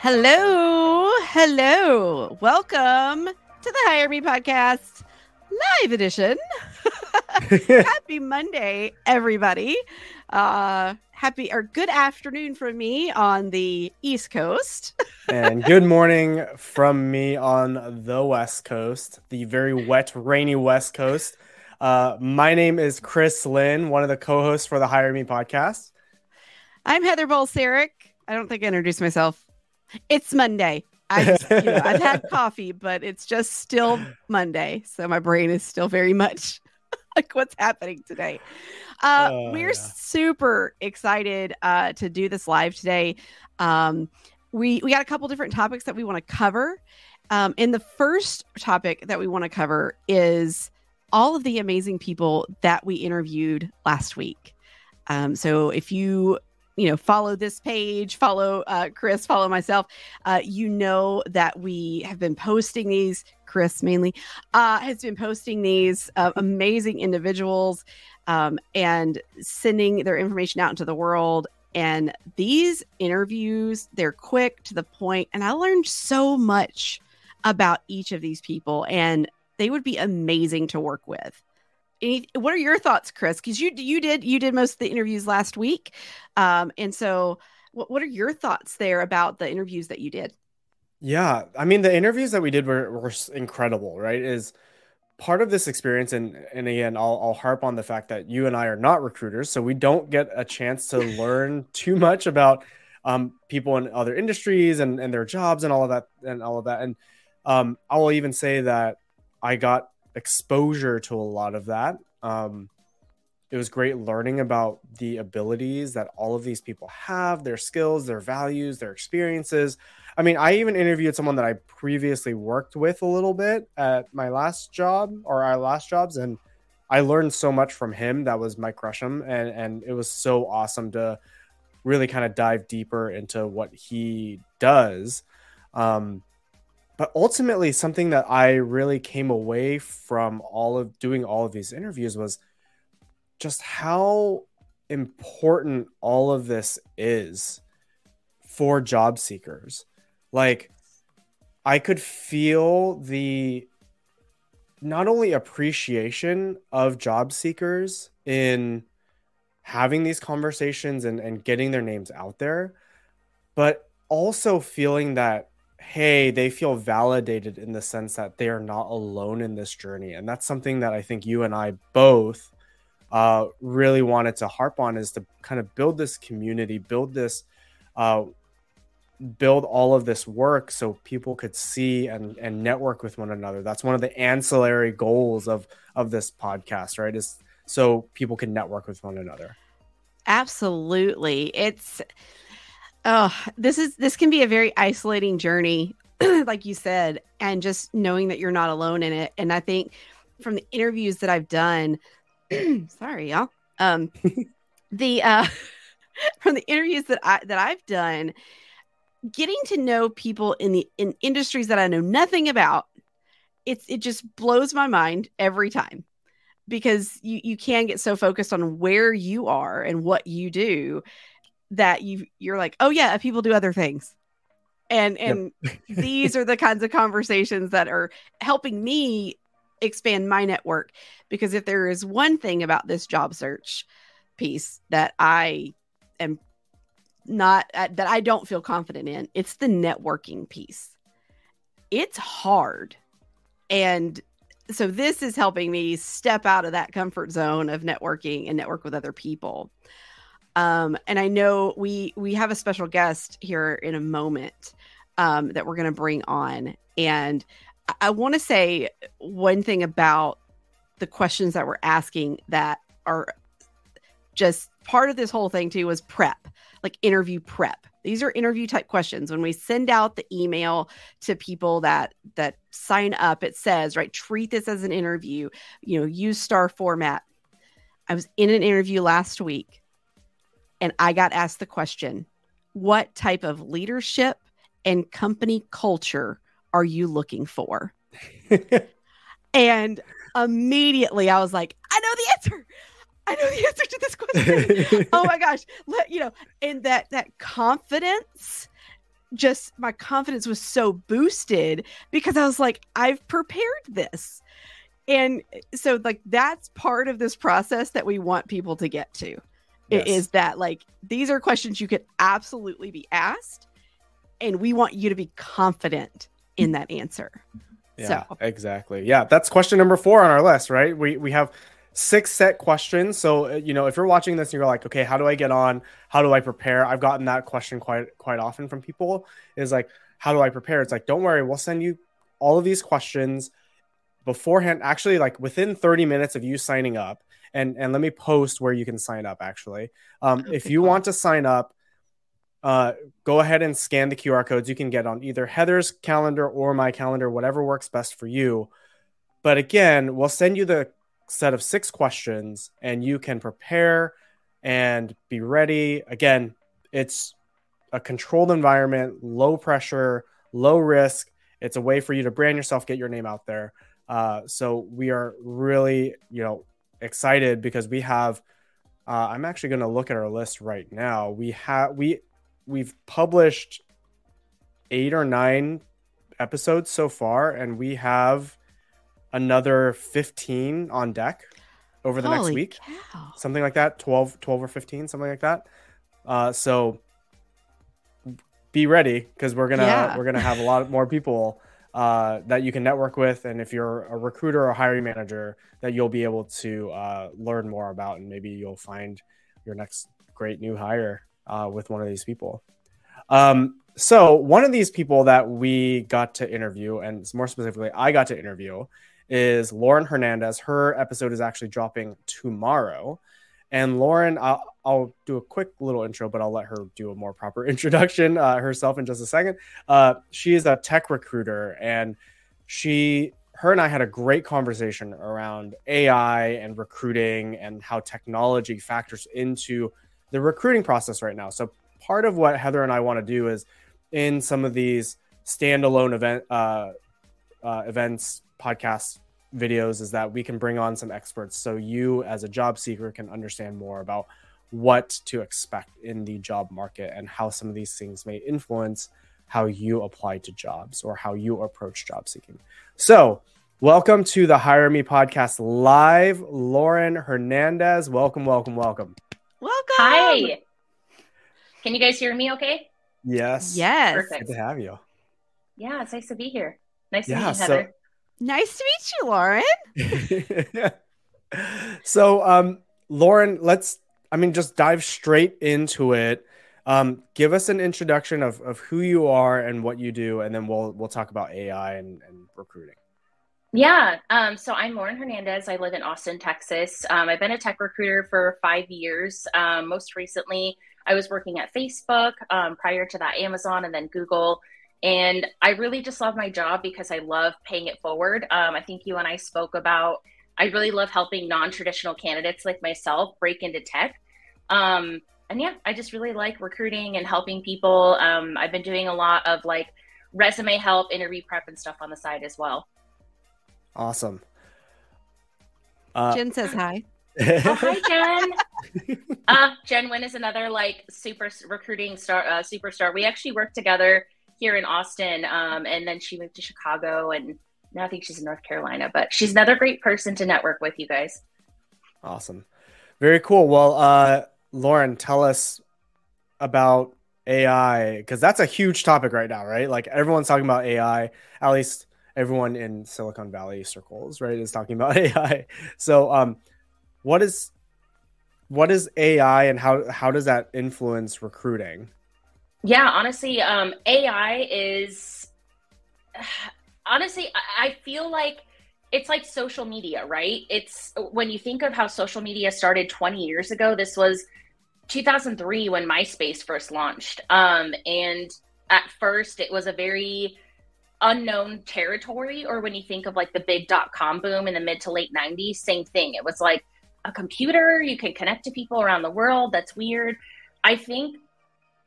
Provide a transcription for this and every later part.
Hello, hello. Welcome to the Hire Me podcast live edition. happy Monday, everybody. Uh happy or good afternoon from me on the East Coast. and good morning from me on the West Coast, the very wet, rainy West Coast. Uh, my name is Chris Lin, one of the co-hosts for the Hire Me podcast. I'm Heather Balcerek. I don't think I introduced myself. It's Monday. I just, you know, I've had coffee, but it's just still Monday, so my brain is still very much like what's happening today. Uh, oh, we're yeah. super excited uh, to do this live today. Um, we we got a couple different topics that we want to cover. Um, and the first topic that we want to cover is all of the amazing people that we interviewed last week. Um, so if you you know follow this page follow uh, chris follow myself uh, you know that we have been posting these chris mainly uh, has been posting these uh, amazing individuals um, and sending their information out into the world. And these interviews they're quick to the point and i learned so much about each of these people and they would be amazing to work with any, what are your thoughts, Chris? Because you you did you did most of the interviews last week, um, and so what what are your thoughts there about the interviews that you did? Yeah, I mean the interviews that we did were were incredible, right? Is part of this experience and and again I'll I'll harp on the fact that you and I are not recruiters, so we don't get a chance to learn too much about um, people in other industries and and their jobs and all of that and all of that. And um, I will even say that I got exposure to a lot of that. Um, it was great learning about the abilities that all of these people have, their skills, their values, their experiences. I mean, I even interviewed someone that I previously worked with a little bit at my last job or our last jobs, and I learned so much from him. That was Mike Gresham, and and it was so awesome to really kind of dive deeper into what he does. Um, but ultimately something that i really came away from all of doing all of these interviews was just how important all of this is for job seekers. Like i could feel the not only appreciation of job seekers in having these conversations and, and getting their names out there but also feeling that hey, they feel validated in the sense that they are not alone in this journey. And that's something that I think you and I both uh, really wanted to harp on is to kind of build this community, build this, uh, build all of this work so people could see and, and network with one another. That's one of the ancillary goals of, of this podcast, right? Is so people can network with one another. Absolutely. It's, Oh, this is this can be a very isolating journey, like you said, and just knowing that you're not alone in it. And I think from the interviews that I've done, sorry, y'all. Um, the uh, from the interviews that I that I've done, getting to know people in the in industries that I know nothing about, it's it just blows my mind every time because you you can get so focused on where you are and what you do that you you're like, oh yeah, people do other things. And and yep. these are the kinds of conversations that are helping me expand my network because if there is one thing about this job search piece that I am not uh, that I don't feel confident in, it's the networking piece. It's hard. And so this is helping me step out of that comfort zone of networking and network with other people. Um, and I know we we have a special guest here in a moment um, that we're going to bring on, and I, I want to say one thing about the questions that we're asking that are just part of this whole thing too was prep, like interview prep. These are interview type questions. When we send out the email to people that that sign up, it says right treat this as an interview. You know, use star format. I was in an interview last week and I got asked the question what type of leadership and company culture are you looking for? and immediately I was like, I know the answer. I know the answer to this question. oh my gosh. Let you know, and that that confidence just my confidence was so boosted because I was like, I've prepared this. And so like that's part of this process that we want people to get to. Yes. Is that like these are questions you could absolutely be asked and we want you to be confident in that answer. Yeah, so. exactly. Yeah, that's question number 4 on our list, right? We we have six set questions. So, uh, you know, if you're watching this and you're like, okay, how do I get on? How do I prepare? I've gotten that question quite quite often from people is like, how do I prepare? It's like, don't worry, we'll send you all of these questions beforehand. Actually, like within 30 minutes of you signing up, and and let me post where you can sign up. Actually, um, okay, if you cool. want to sign up, uh, go ahead and scan the QR codes. You can get on either Heather's calendar or my calendar, whatever works best for you. But again, we'll send you the set of six questions and you can prepare and be ready. Again, it's a controlled environment, low pressure, low risk. It's a way for you to brand yourself, get your name out there. Uh, so we are really, you know, excited because we have. Uh, I'm actually going to look at our list right now. We have we we've published eight or nine episodes so far, and we have another 15 on deck over the Holy next week. Cow. Something like that, 12, 12 or 15, something like that. Uh, so be ready because we're gonna yeah. we're gonna have a lot more people uh, that you can network with, and if you're a recruiter or hiring manager, that you'll be able to uh, learn more about, and maybe you'll find your next great new hire uh, with one of these people. Um, so one of these people that we got to interview, and more specifically, I got to interview, is Lauren Hernandez. Her episode is actually dropping tomorrow. And Lauren, I'll, I'll, do a quick little intro, but I'll let her do a more proper introduction uh, herself in just a second. Uh, she is a tech recruiter, and she, her and I had a great conversation around AI and recruiting and how technology factors into the recruiting process right now. So part of what Heather and I want to do is in some of these standalone event uh, uh events podcast videos is that we can bring on some experts so you as a job seeker can understand more about what to expect in the job market and how some of these things may influence how you apply to jobs or how you approach job seeking. So, welcome to the Hire Me podcast live, Lauren Hernandez. Welcome, welcome, welcome. Welcome. Hi. Can you guys hear me okay? Yes. Yes. Perfect. Good to have you. Yeah, it's nice to be here. Nice to yeah, meet you, Heather. So- Nice to meet you, Lauren. so, um, Lauren, let's, I mean, just dive straight into it. Um, give us an introduction of, of who you are and what you do, and then we'll we'll talk about AI and, and recruiting. Yeah. Um, so I'm Lauren Hernandez. I live in Austin, Texas. Um, I've been a tech recruiter for five years. Um, most recently, I was working at Facebook. Um, prior to that, Amazon, and then Google. And I really just love my job because I love paying it forward. Um, I think you and I spoke about, I really love helping non traditional candidates like myself break into tech. Um, and yeah, I just really like recruiting and helping people. Um, I've been doing a lot of like resume help, interview prep, and stuff on the side as well. Awesome. Uh, Jen says hi. oh, hi, Jen. uh, Jen Win is another like super recruiting star, uh, superstar. We actually worked together here in Austin. Um, and then she moved to Chicago and now I think she's in North Carolina, but she's another great person to network with you guys. Awesome. Very cool. Well, uh, Lauren, tell us about AI because that's a huge topic right now, right? Like everyone's talking about AI, at least everyone in Silicon Valley circles, right, is talking about AI. So, um, what is what is AI and how how does that influence recruiting? Yeah, honestly, um, AI is honestly, I feel like it's like social media, right? It's when you think of how social media started 20 years ago, this was 2003 when MySpace first launched. Um, and at first, it was a very unknown territory. Or when you think of like the big dot com boom in the mid to late 90s, same thing. It was like a computer, you can connect to people around the world. That's weird. I think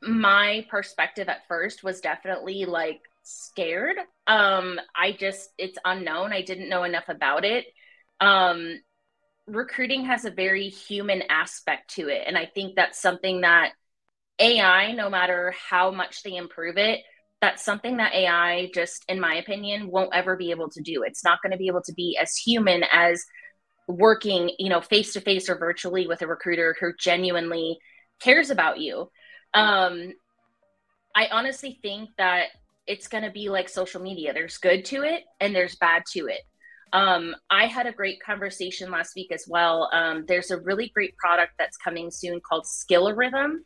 my perspective at first was definitely like scared. Um, I just, it's unknown. I didn't know enough about it. Um, recruiting has a very human aspect to it. And I think that's something that AI, no matter how much they improve it, that's something that AI just in my opinion won't ever be able to do. It's not going to be able to be as human as working, you know, face to face or virtually with a recruiter who genuinely cares about you. Um I honestly think that it's going to be like social media. There's good to it and there's bad to it. Um, I had a great conversation last week as well. Um, there's a really great product that's coming soon called Skillrhythm.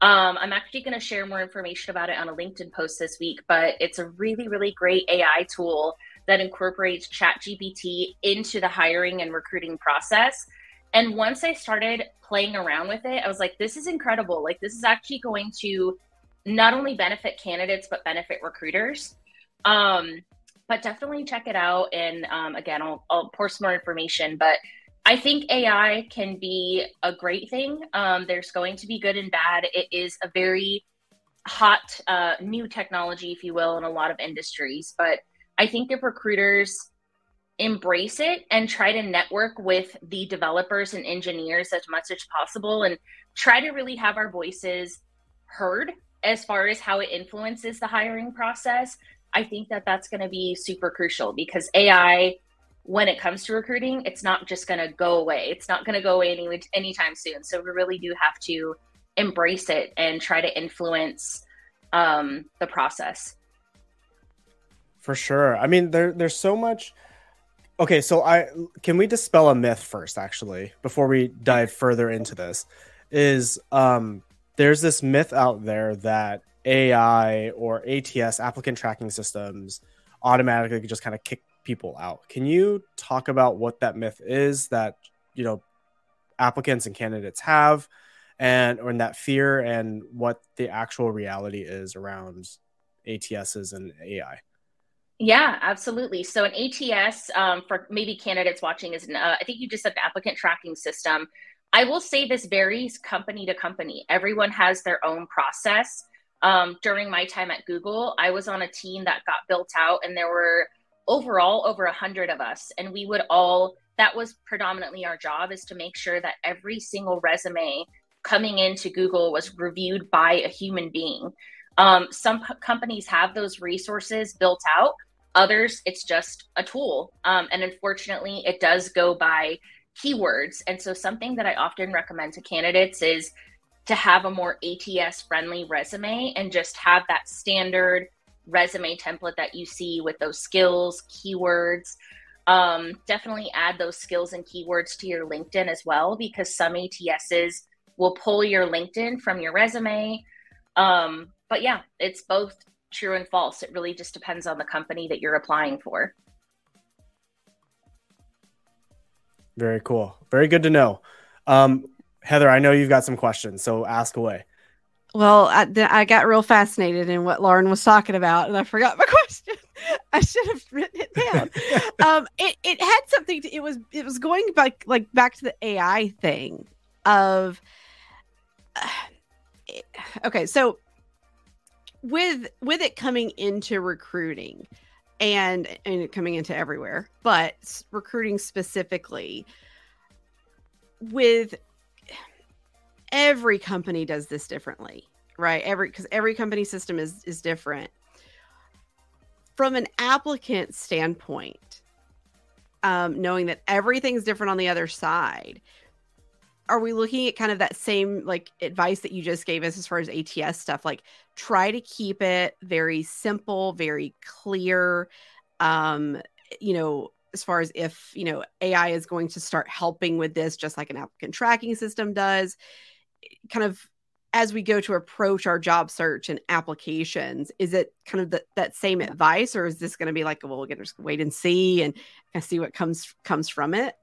Um, I'm actually going to share more information about it on a LinkedIn post this week, but it's a really, really great AI tool that incorporates ChatGPT into the hiring and recruiting process. And once I started playing around with it, I was like, this is incredible. Like, this is actually going to not only benefit candidates, but benefit recruiters. Um, but definitely check it out. And um, again, I'll, I'll pour some more information. But I think AI can be a great thing. Um, there's going to be good and bad. It is a very hot uh, new technology, if you will, in a lot of industries. But I think if recruiters embrace it and try to network with the developers and engineers as much as possible and try to really have our voices heard as far as how it influences the hiring process I think that that's going to be super crucial because AI, when it comes to recruiting, it's not just going to go away. It's not going to go away any anytime soon. So we really do have to embrace it and try to influence um, the process. For sure. I mean, there there's so much. Okay, so I can we dispel a myth first, actually, before we dive further into this. Is um, there's this myth out there that AI or ATS applicant tracking systems automatically just kind of kick people out. Can you talk about what that myth is that you know applicants and candidates have and or in that fear and what the actual reality is around ATSs and AI? Yeah, absolutely. So an ATS um, for maybe candidates watching is, uh, I think you just said the applicant tracking system. I will say this varies company to company. Everyone has their own process um, during my time at Google, I was on a team that got built out, and there were overall over a hundred of us, and we would all. That was predominantly our job is to make sure that every single resume coming into Google was reviewed by a human being. Um, some p- companies have those resources built out. Others, it's just a tool. Um, and unfortunately, it does go by keywords. And so, something that I often recommend to candidates is to have a more ATS friendly resume and just have that standard resume template that you see with those skills, keywords. Um, definitely add those skills and keywords to your LinkedIn as well, because some ATSs will pull your LinkedIn from your resume. Um, but yeah, it's both true and false. It really just depends on the company that you're applying for. Very cool. Very good to know. Um, Heather, I know you've got some questions, so ask away. Well, I, I got real fascinated in what Lauren was talking about, and I forgot my question. I should have written it down. um, it it had something. To, it was it was going back like back to the AI thing of. Uh, okay, so with with it coming into recruiting and and coming into everywhere, but recruiting specifically with every company does this differently, right? Every because every company system is is different. From an applicant standpoint, um, knowing that everything's different on the other side, are we looking at kind of that same like advice that you just gave us as far as ATS stuff? Like try to keep it very simple, very clear. Um, you know, as far as if you know AI is going to start helping with this, just like an applicant tracking system does kind of as we go to approach our job search and applications, is it kind of the, that same advice, or is this going to be like, well, we're going to just wait and see and, and see what comes comes from it?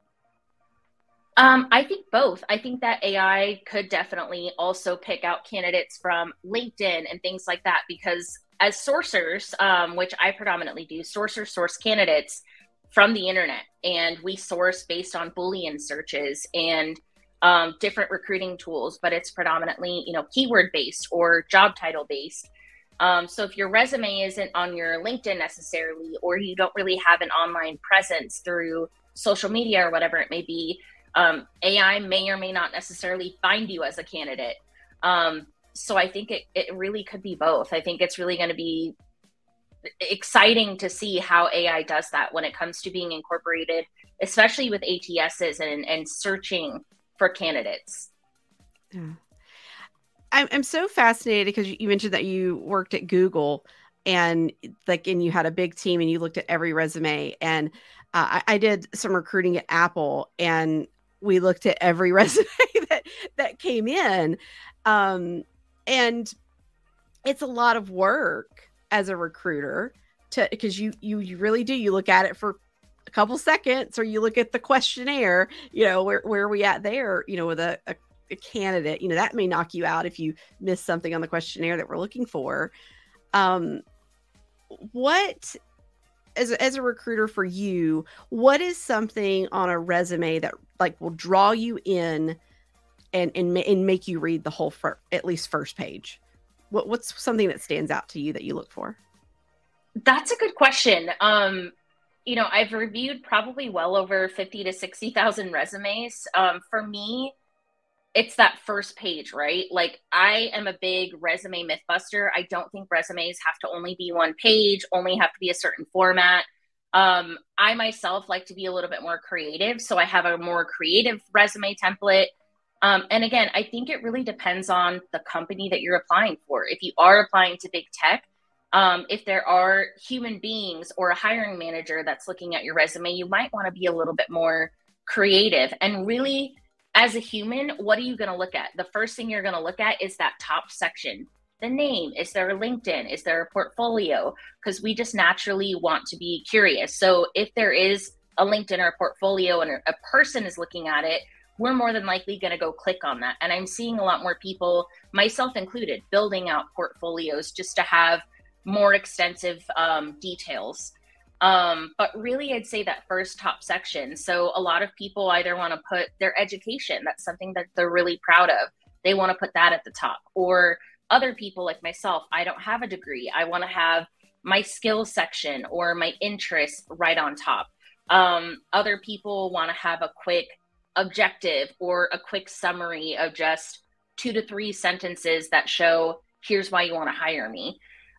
Um, I think both. I think that AI could definitely also pick out candidates from LinkedIn and things like that because as sourcers, um, which I predominantly do, sourcers source candidates from the internet, and we source based on Boolean searches and um, different recruiting tools, but it's predominantly, you know, keyword based or job title based. Um, so if your resume isn't on your LinkedIn necessarily, or you don't really have an online presence through social media or whatever it may be, um, AI may or may not necessarily find you as a candidate. Um, so I think it, it really could be both. I think it's really going to be exciting to see how AI does that when it comes to being incorporated, especially with ATSs and, and searching for candidates. Yeah. I'm, I'm so fascinated because you mentioned that you worked at Google and like, and you had a big team and you looked at every resume. And uh, I, I did some recruiting at Apple and we looked at every resume that, that came in. Um, and it's a lot of work as a recruiter to because you you you really do you look at it for a couple seconds or you look at the questionnaire you know where, where are we at there you know with a, a, a candidate you know that may knock you out if you miss something on the questionnaire that we're looking for um what as a, as a recruiter for you what is something on a resume that like will draw you in and and, and make you read the whole fir- at least first page what, what's something that stands out to you that you look for? That's a good question. Um, you know, I've reviewed probably well over 50 to 60,000 resumes. Um, for me, it's that first page, right? Like, I am a big resume mythbuster. I don't think resumes have to only be one page, only have to be a certain format. Um, I myself like to be a little bit more creative. So I have a more creative resume template. Um, and again, I think it really depends on the company that you're applying for. If you are applying to big tech, um, if there are human beings or a hiring manager that's looking at your resume, you might want to be a little bit more creative and really as a human, what are you going to look at? The first thing you're going to look at is that top section. The name, is there a LinkedIn? Is there a portfolio? Because we just naturally want to be curious. So if there is a LinkedIn or a portfolio and a person is looking at it, we're more than likely going to go click on that. And I'm seeing a lot more people, myself included, building out portfolios just to have more extensive um, details. Um, but really, I'd say that first top section. So a lot of people either want to put their education, that's something that they're really proud of. They want to put that at the top. Or other people like myself, I don't have a degree. I want to have my skills section or my interests right on top. Um, other people want to have a quick objective or a quick summary of just two to three sentences that show here's why you want to hire me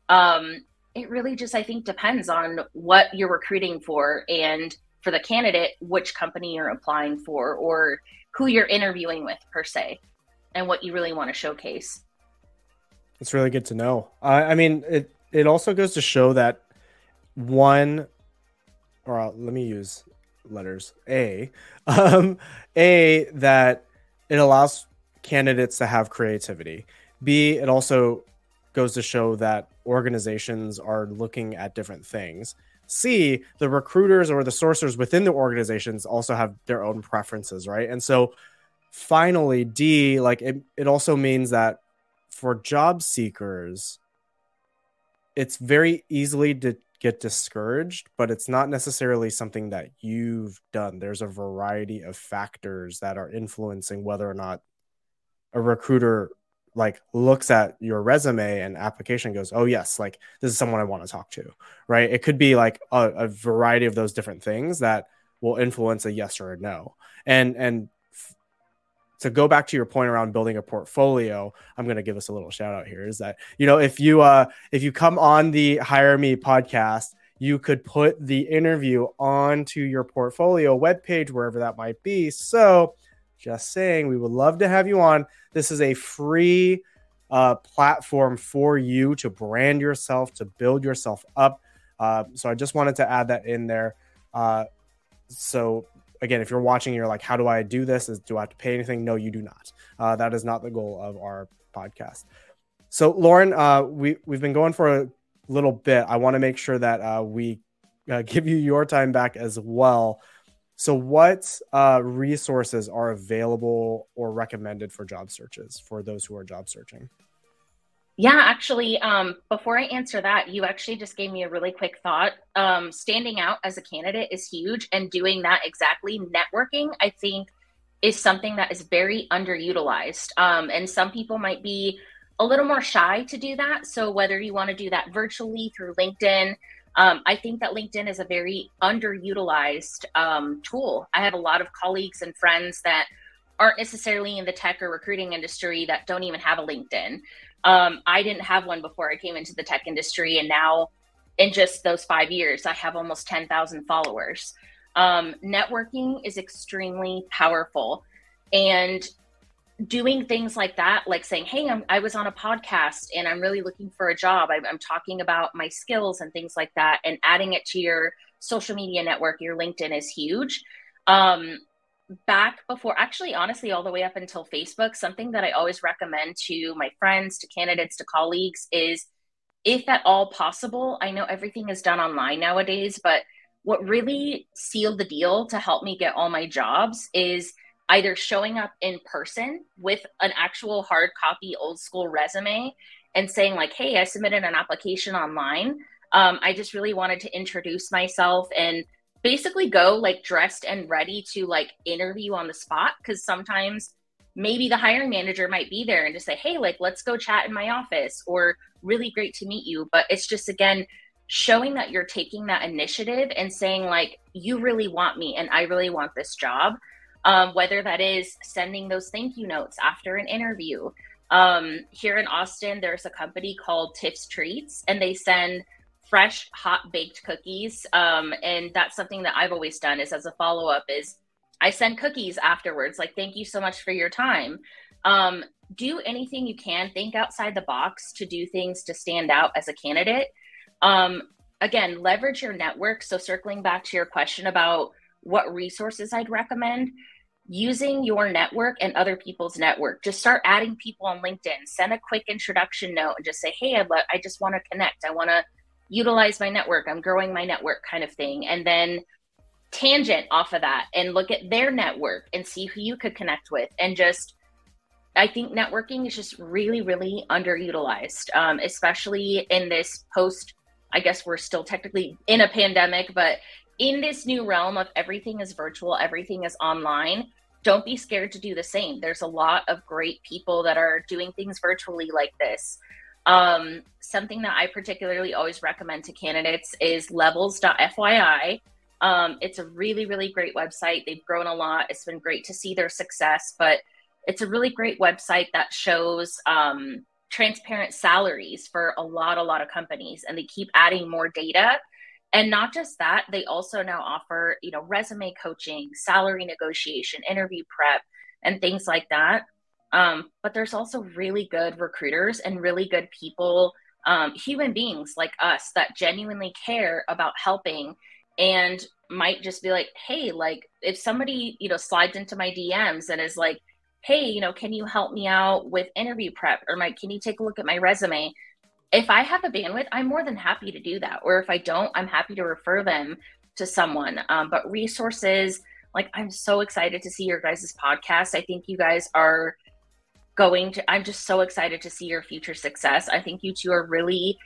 um, it really just i think depends on what you're recruiting for and for the candidate which company you're applying for or who you're interviewing with per se and what you really want to showcase it's really good to know uh, i mean it it also goes to show that one or uh, let me use letters A, um, A that it allows candidates to have creativity. B, it also goes to show that organizations are looking at different things. C, the recruiters or the sourcers within the organizations also have their own preferences, right? And so finally, D, like it, it also means that for job seekers, it's very easily to get discouraged, but it's not necessarily something that you've done. There's a variety of factors that are influencing whether or not a recruiter like looks at your resume and application goes, "Oh yes, like this is someone I want to talk to." Right? It could be like a, a variety of those different things that will influence a yes or a no. And and to go back to your point around building a portfolio i'm going to give us a little shout out here is that you know if you uh if you come on the hire me podcast you could put the interview onto your portfolio webpage wherever that might be so just saying we would love to have you on this is a free uh, platform for you to brand yourself to build yourself up uh, so i just wanted to add that in there uh, so again, if you're watching, you're like, how do I do this? Is, do I have to pay anything? No, you do not. Uh, that is not the goal of our podcast. So, Lauren, uh, we we've been going for a little bit. I want to make sure that uh, we uh, give you your time back as well. So, what uh, resources are available or recommended for job searches for those who are job searching? Yeah, actually, um, before I answer that, you actually just gave me a really quick thought. Um, standing out as a candidate is huge, and doing that exactly, networking, I think, is something that is very underutilized. Um, and some people might be a little more shy to do that. So, whether you want to do that virtually through LinkedIn, um, I think that LinkedIn is a very underutilized um, tool. I have a lot of colleagues and friends that aren't necessarily in the tech or recruiting industry that don't even have a LinkedIn. Um, I didn't have one before I came into the tech industry, and now in just those five years, I have almost 10,000 followers. Um, networking is extremely powerful. And doing things like that, like saying, Hey, I'm, i was on a podcast and I'm really looking for a job. I'm, I'm talking about my skills and things like that, and adding it to your social media network, your LinkedIn is huge. Um, back before, actually, honestly, all the way up until Facebook, something that I always recommend to my friends, to candidates, to colleagues is if at all possible, I know everything is done online nowadays, but what really sealed the deal to help me get all my jobs is either showing up in person with an actual hard copy old school resume and saying like hey i submitted an application online. Um, i just really wanted to introduce myself and basically go like dressed and ready to like interview on the spot. Because sometimes maybe the hiring manager might be there and just say hey like let's go chat in my office or really great to meet you. But it's just again showing that you're taking that initiative and saying like you really want me and i really want this job um, whether that is sending those thank you notes after an interview. Um, here in austin there's a company called tiff's treats and they send fresh hot baked cookies. Um, and that's something that i've always done is as a follow-up is i send cookies afterwards like thank you so much for your time. Um, do anything you can think outside the box to do things to stand out as a candidate. Um, again leverage your network. So circling back to your question about what resources i'd recommend using your network and other people's network. Just start adding people on linkedin. Send a quick introduction note and just say hey i, lo- I just want to connect. I want to utilize my network. I'm growing my network kind of thing. And then tangent off of that and look at their network and see who you could connect with. And just i think networking is just really really underutilized um, especially in this post i guess we're still technically in a pandemic but in this new realm of everything is virtual everything is online don't be scared to do the same there's a lot of great people that are doing things virtually like this um, something that I particularly always recommend to candidates is levels.fyi. Um, it's a really, really great website. They've grown a lot. It's been great to see their success, but it's a really great website that shows um, transparent salaries for a lot, a lot of companies, and they keep adding more data. And not just that, they also now offer, you know, resume coaching, salary negotiation, interview prep, and things like that. Um, but there's also really good recruiters and really good people, um, human beings like us that genuinely care about helping and might just be like, hey, like if somebody, you know, slides into my DMs and is like, hey, you know, can you help me out with interview prep? Or Mike, can you take a look at my resume? If I have a bandwidth, I'm more than happy to do that. Or if I don't, I'm happy to refer them to someone. Um, but resources, like I'm so excited to see your guys' podcast. I think you guys are going to i'm just so excited to see your future success i think you two are really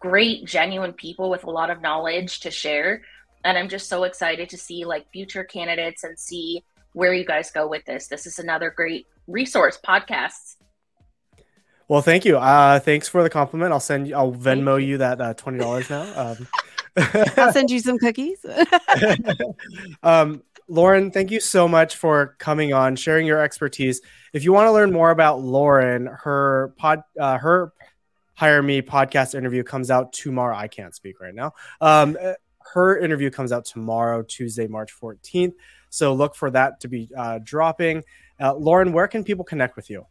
great genuine people with a lot of knowledge to share and i'm just so excited to see like future candidates and see where you guys go with this this is another great resource podcasts well thank you uh thanks for the compliment i'll send you i'll venmo you. you that uh, $20 now um I'll send you some cookies. um, Lauren, thank you so much for coming on, sharing your expertise. If you want to learn more about Lauren, her pod, uh, her hire me podcast interview comes out tomorrow. I can't speak right now. Um, her interview comes out tomorrow, Tuesday, March 14th. So look for that to be uh, dropping. Uh, Lauren, where can people connect with you?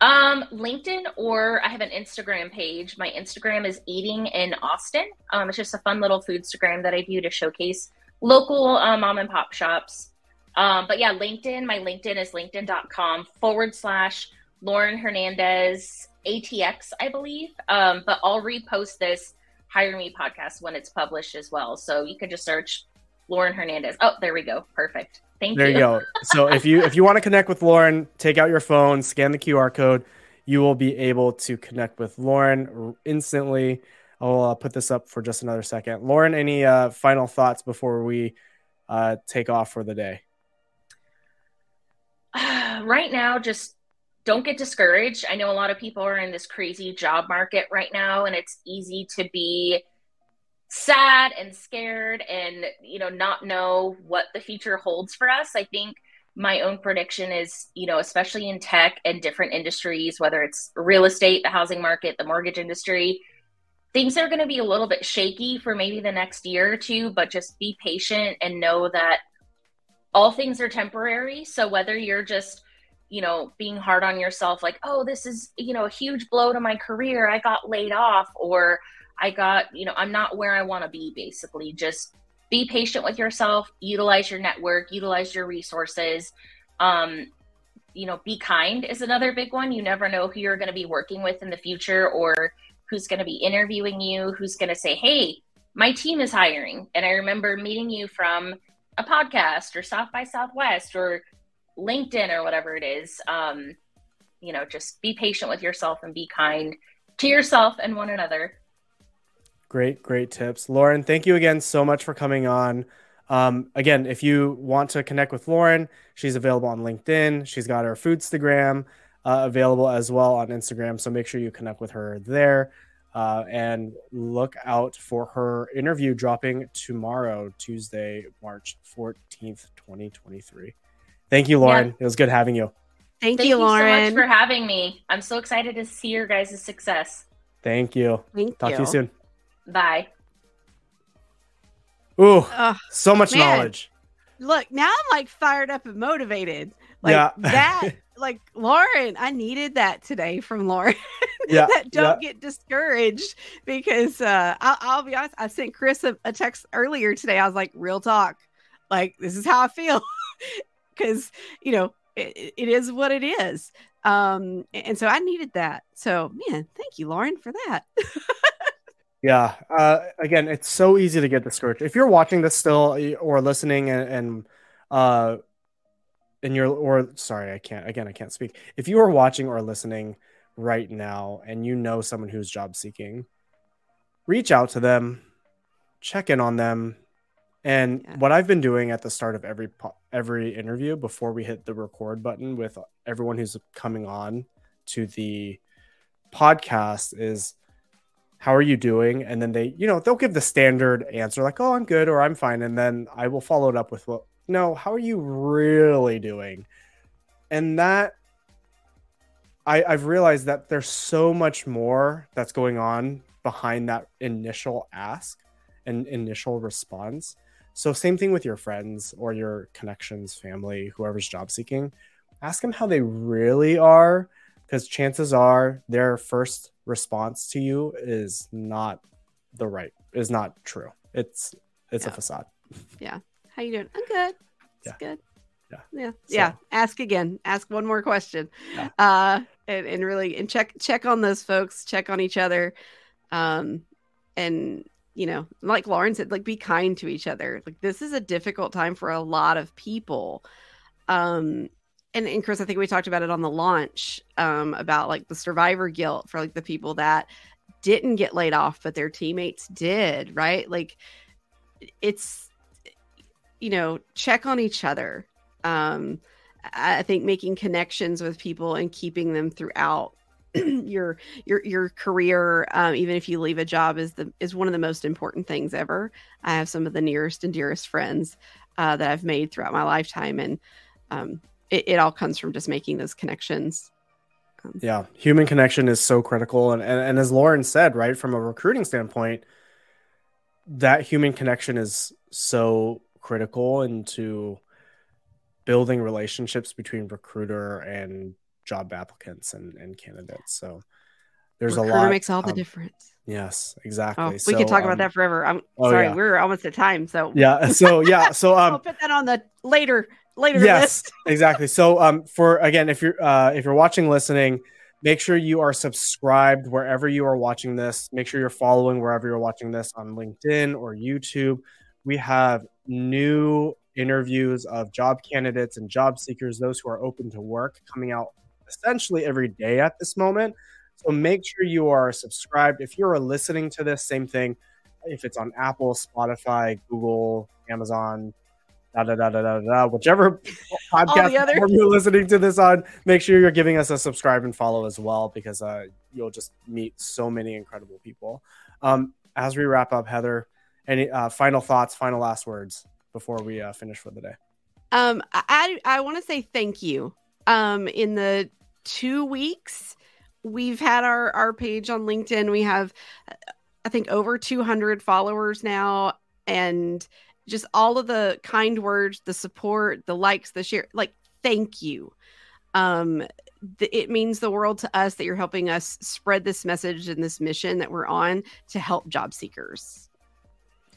Um, LinkedIn or I have an Instagram page. My Instagram is Eating in Austin. Um, it's just a fun little food Instagram that I do to showcase local uh, mom and pop shops. Um, but yeah, LinkedIn, my LinkedIn is linkedin.com forward slash Lauren Hernandez ATX, I believe. Um, but I'll repost this Hire Me podcast when it's published as well. So you can just search Lauren Hernandez. Oh, there we go. Perfect. Thank there you. There you go. So if you if you want to connect with Lauren, take out your phone, scan the QR code. You will be able to connect with Lauren instantly. I'll uh, put this up for just another second. Lauren, any uh, final thoughts before we uh, take off for the day? right now, just don't get discouraged. I know a lot of people are in this crazy job market right now, and it's easy to be sad and scared and you know not know what the future holds for us i think my own prediction is you know especially in tech and different industries whether it's real estate the housing market the mortgage industry things are going to be a little bit shaky for maybe the next year or two, but just be patient and know that all things are temporary. So whether you're just, you know, being hard on yourself, like, oh, this is, you know, a huge blow to my career, I got laid off, or I got, you know, I'm not where I want to be, basically. Just be patient with yourself, utilize your network, utilize your resources. Um, you know, be kind is another big one. You never know who you're going to be working with in the future or who's going to be interviewing you, who's going to say, hey, my team is hiring. And I remember meeting you from a podcast or South by Southwest or LinkedIn or whatever it is. Um, you know, just be patient with yourself and be kind to yourself and one another. Great, great tips. Lauren, thank you again so much for coming on. Um, again, if you want to connect with Lauren, she's available on LinkedIn. She's got her Foodstagram uh, available as well on Instagram. So make sure you connect with her there. Uh, and look out for her interview dropping tomorrow, Tuesday, March 14th, 2023. Thank you, Lauren. Yeah. It was good having you. Thank, Thank you, Lauren. so much for having me. I'm so excited to see your guys' success. Thank you. Thank Talk you. to you soon. Bye. Ooh, so much man. knowledge. Look, now I'm like fired up and motivated. Like yeah. that, like Lauren, I needed that today from Lauren. Yeah. that don't yeah. get discouraged because uh, I'll, I'll, be honest. I sent Chris a, a text earlier today. I was like, real talk. Like, this is how I feel. Because, you know, it, it is what it is. Um, and so I needed that. So, man, thank you, Lauren, for that. Yeah. Uh, again, it's so easy to get discouraged. If you're watching this still or listening and, and uh, and you're or sorry, I can't again, I can't speak. If you are watching or listening right now and you know someone who's job seeking, reach out to them, check in on them. And yeah. what I've been doing at the start of every every interview before we hit the record button with everyone who's coming on to the podcast is how are you doing? And then they, you know, they'll give the standard answer like, oh, I'm good or I'm fine. And then I will follow it up with, well, no, how are you really doing? And that I, I've realized that there's so much more that's going on behind that initial ask and initial response. So, same thing with your friends or your connections, family, whoever's job seeking. Ask them how they really are, because chances are their first response to you is not the right is not true. It's it's yeah. a facade. Yeah. How you doing? I'm good. It's yeah. good. Yeah. Yeah. So. Yeah. Ask again. Ask one more question. Yeah. Uh and, and really and check check on those folks, check on each other. Um and you know, like Lauren said, like be kind to each other. Like this is a difficult time for a lot of people. Um and, and Chris, I think we talked about it on the launch um, about like the survivor guilt for like the people that didn't get laid off, but their teammates did, right? Like it's, you know, check on each other. Um, I think making connections with people and keeping them throughout your your your career, um, even if you leave a job, is the is one of the most important things ever. I have some of the nearest and dearest friends uh, that I've made throughout my lifetime, and um, it, it all comes from just making those connections. Um, yeah, human connection is so critical, and, and and as Lauren said, right from a recruiting standpoint, that human connection is so critical into building relationships between recruiter and job applicants and, and candidates. So there's recruiter a lot makes all the um, difference. Yes, exactly. Oh, we so, could talk um, about that forever. I'm oh, sorry, yeah. we're almost at time. So yeah, so yeah, so um, I'll put that on the later later yes list. exactly. So um for again if you're uh if you're watching listening make sure you are subscribed wherever you are watching this. Make sure you're following wherever you're watching this on linkedin or youtube. We have new interviews of job candidates and job seekers those who are open to work coming out essentially every day at this moment. So make sure you are subscribed. If you're listening to this same thing. If it's on apple spotify google amazon da da da da da da. Whichever podcast you're listening to this on, make sure you're giving us a subscribe and follow as well because uh, you'll just meet so many incredible people. Um, as we wrap up, Heather, any uh, final thoughts, final last words before we uh, finish for the day? Um, I I want to say thank you. Um, in the two weeks we've had our our page on LinkedIn, we have I think over 200 followers now, and just all of the kind words, the support, the likes, the share. Like, thank you. Um, th- it means the world to us that you're helping us spread this message and this mission that we're on to help job seekers.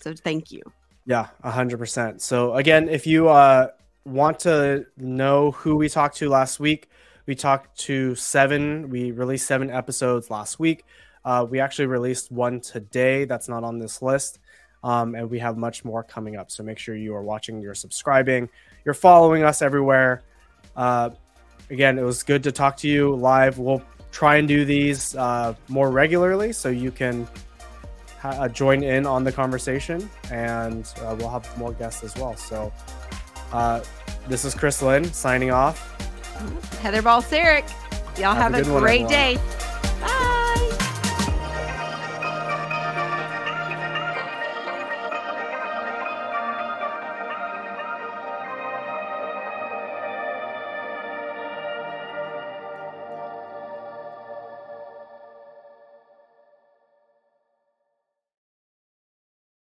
So, thank you. Yeah, hundred percent. So again, if you uh, want to know who we talked to last week, we talked to seven. We released seven episodes last week. Uh, we actually released one today that's not on this list. Um, and we have much more coming up. So make sure you are watching, you're subscribing, you're following us everywhere. Uh, again, it was good to talk to you live. We'll try and do these uh, more regularly so you can ha- uh, join in on the conversation, and uh, we'll have more guests as well. So uh, this is Chris Lin signing off. Heather Balcerek. Y'all have, Have a a, good one, great day. Bye.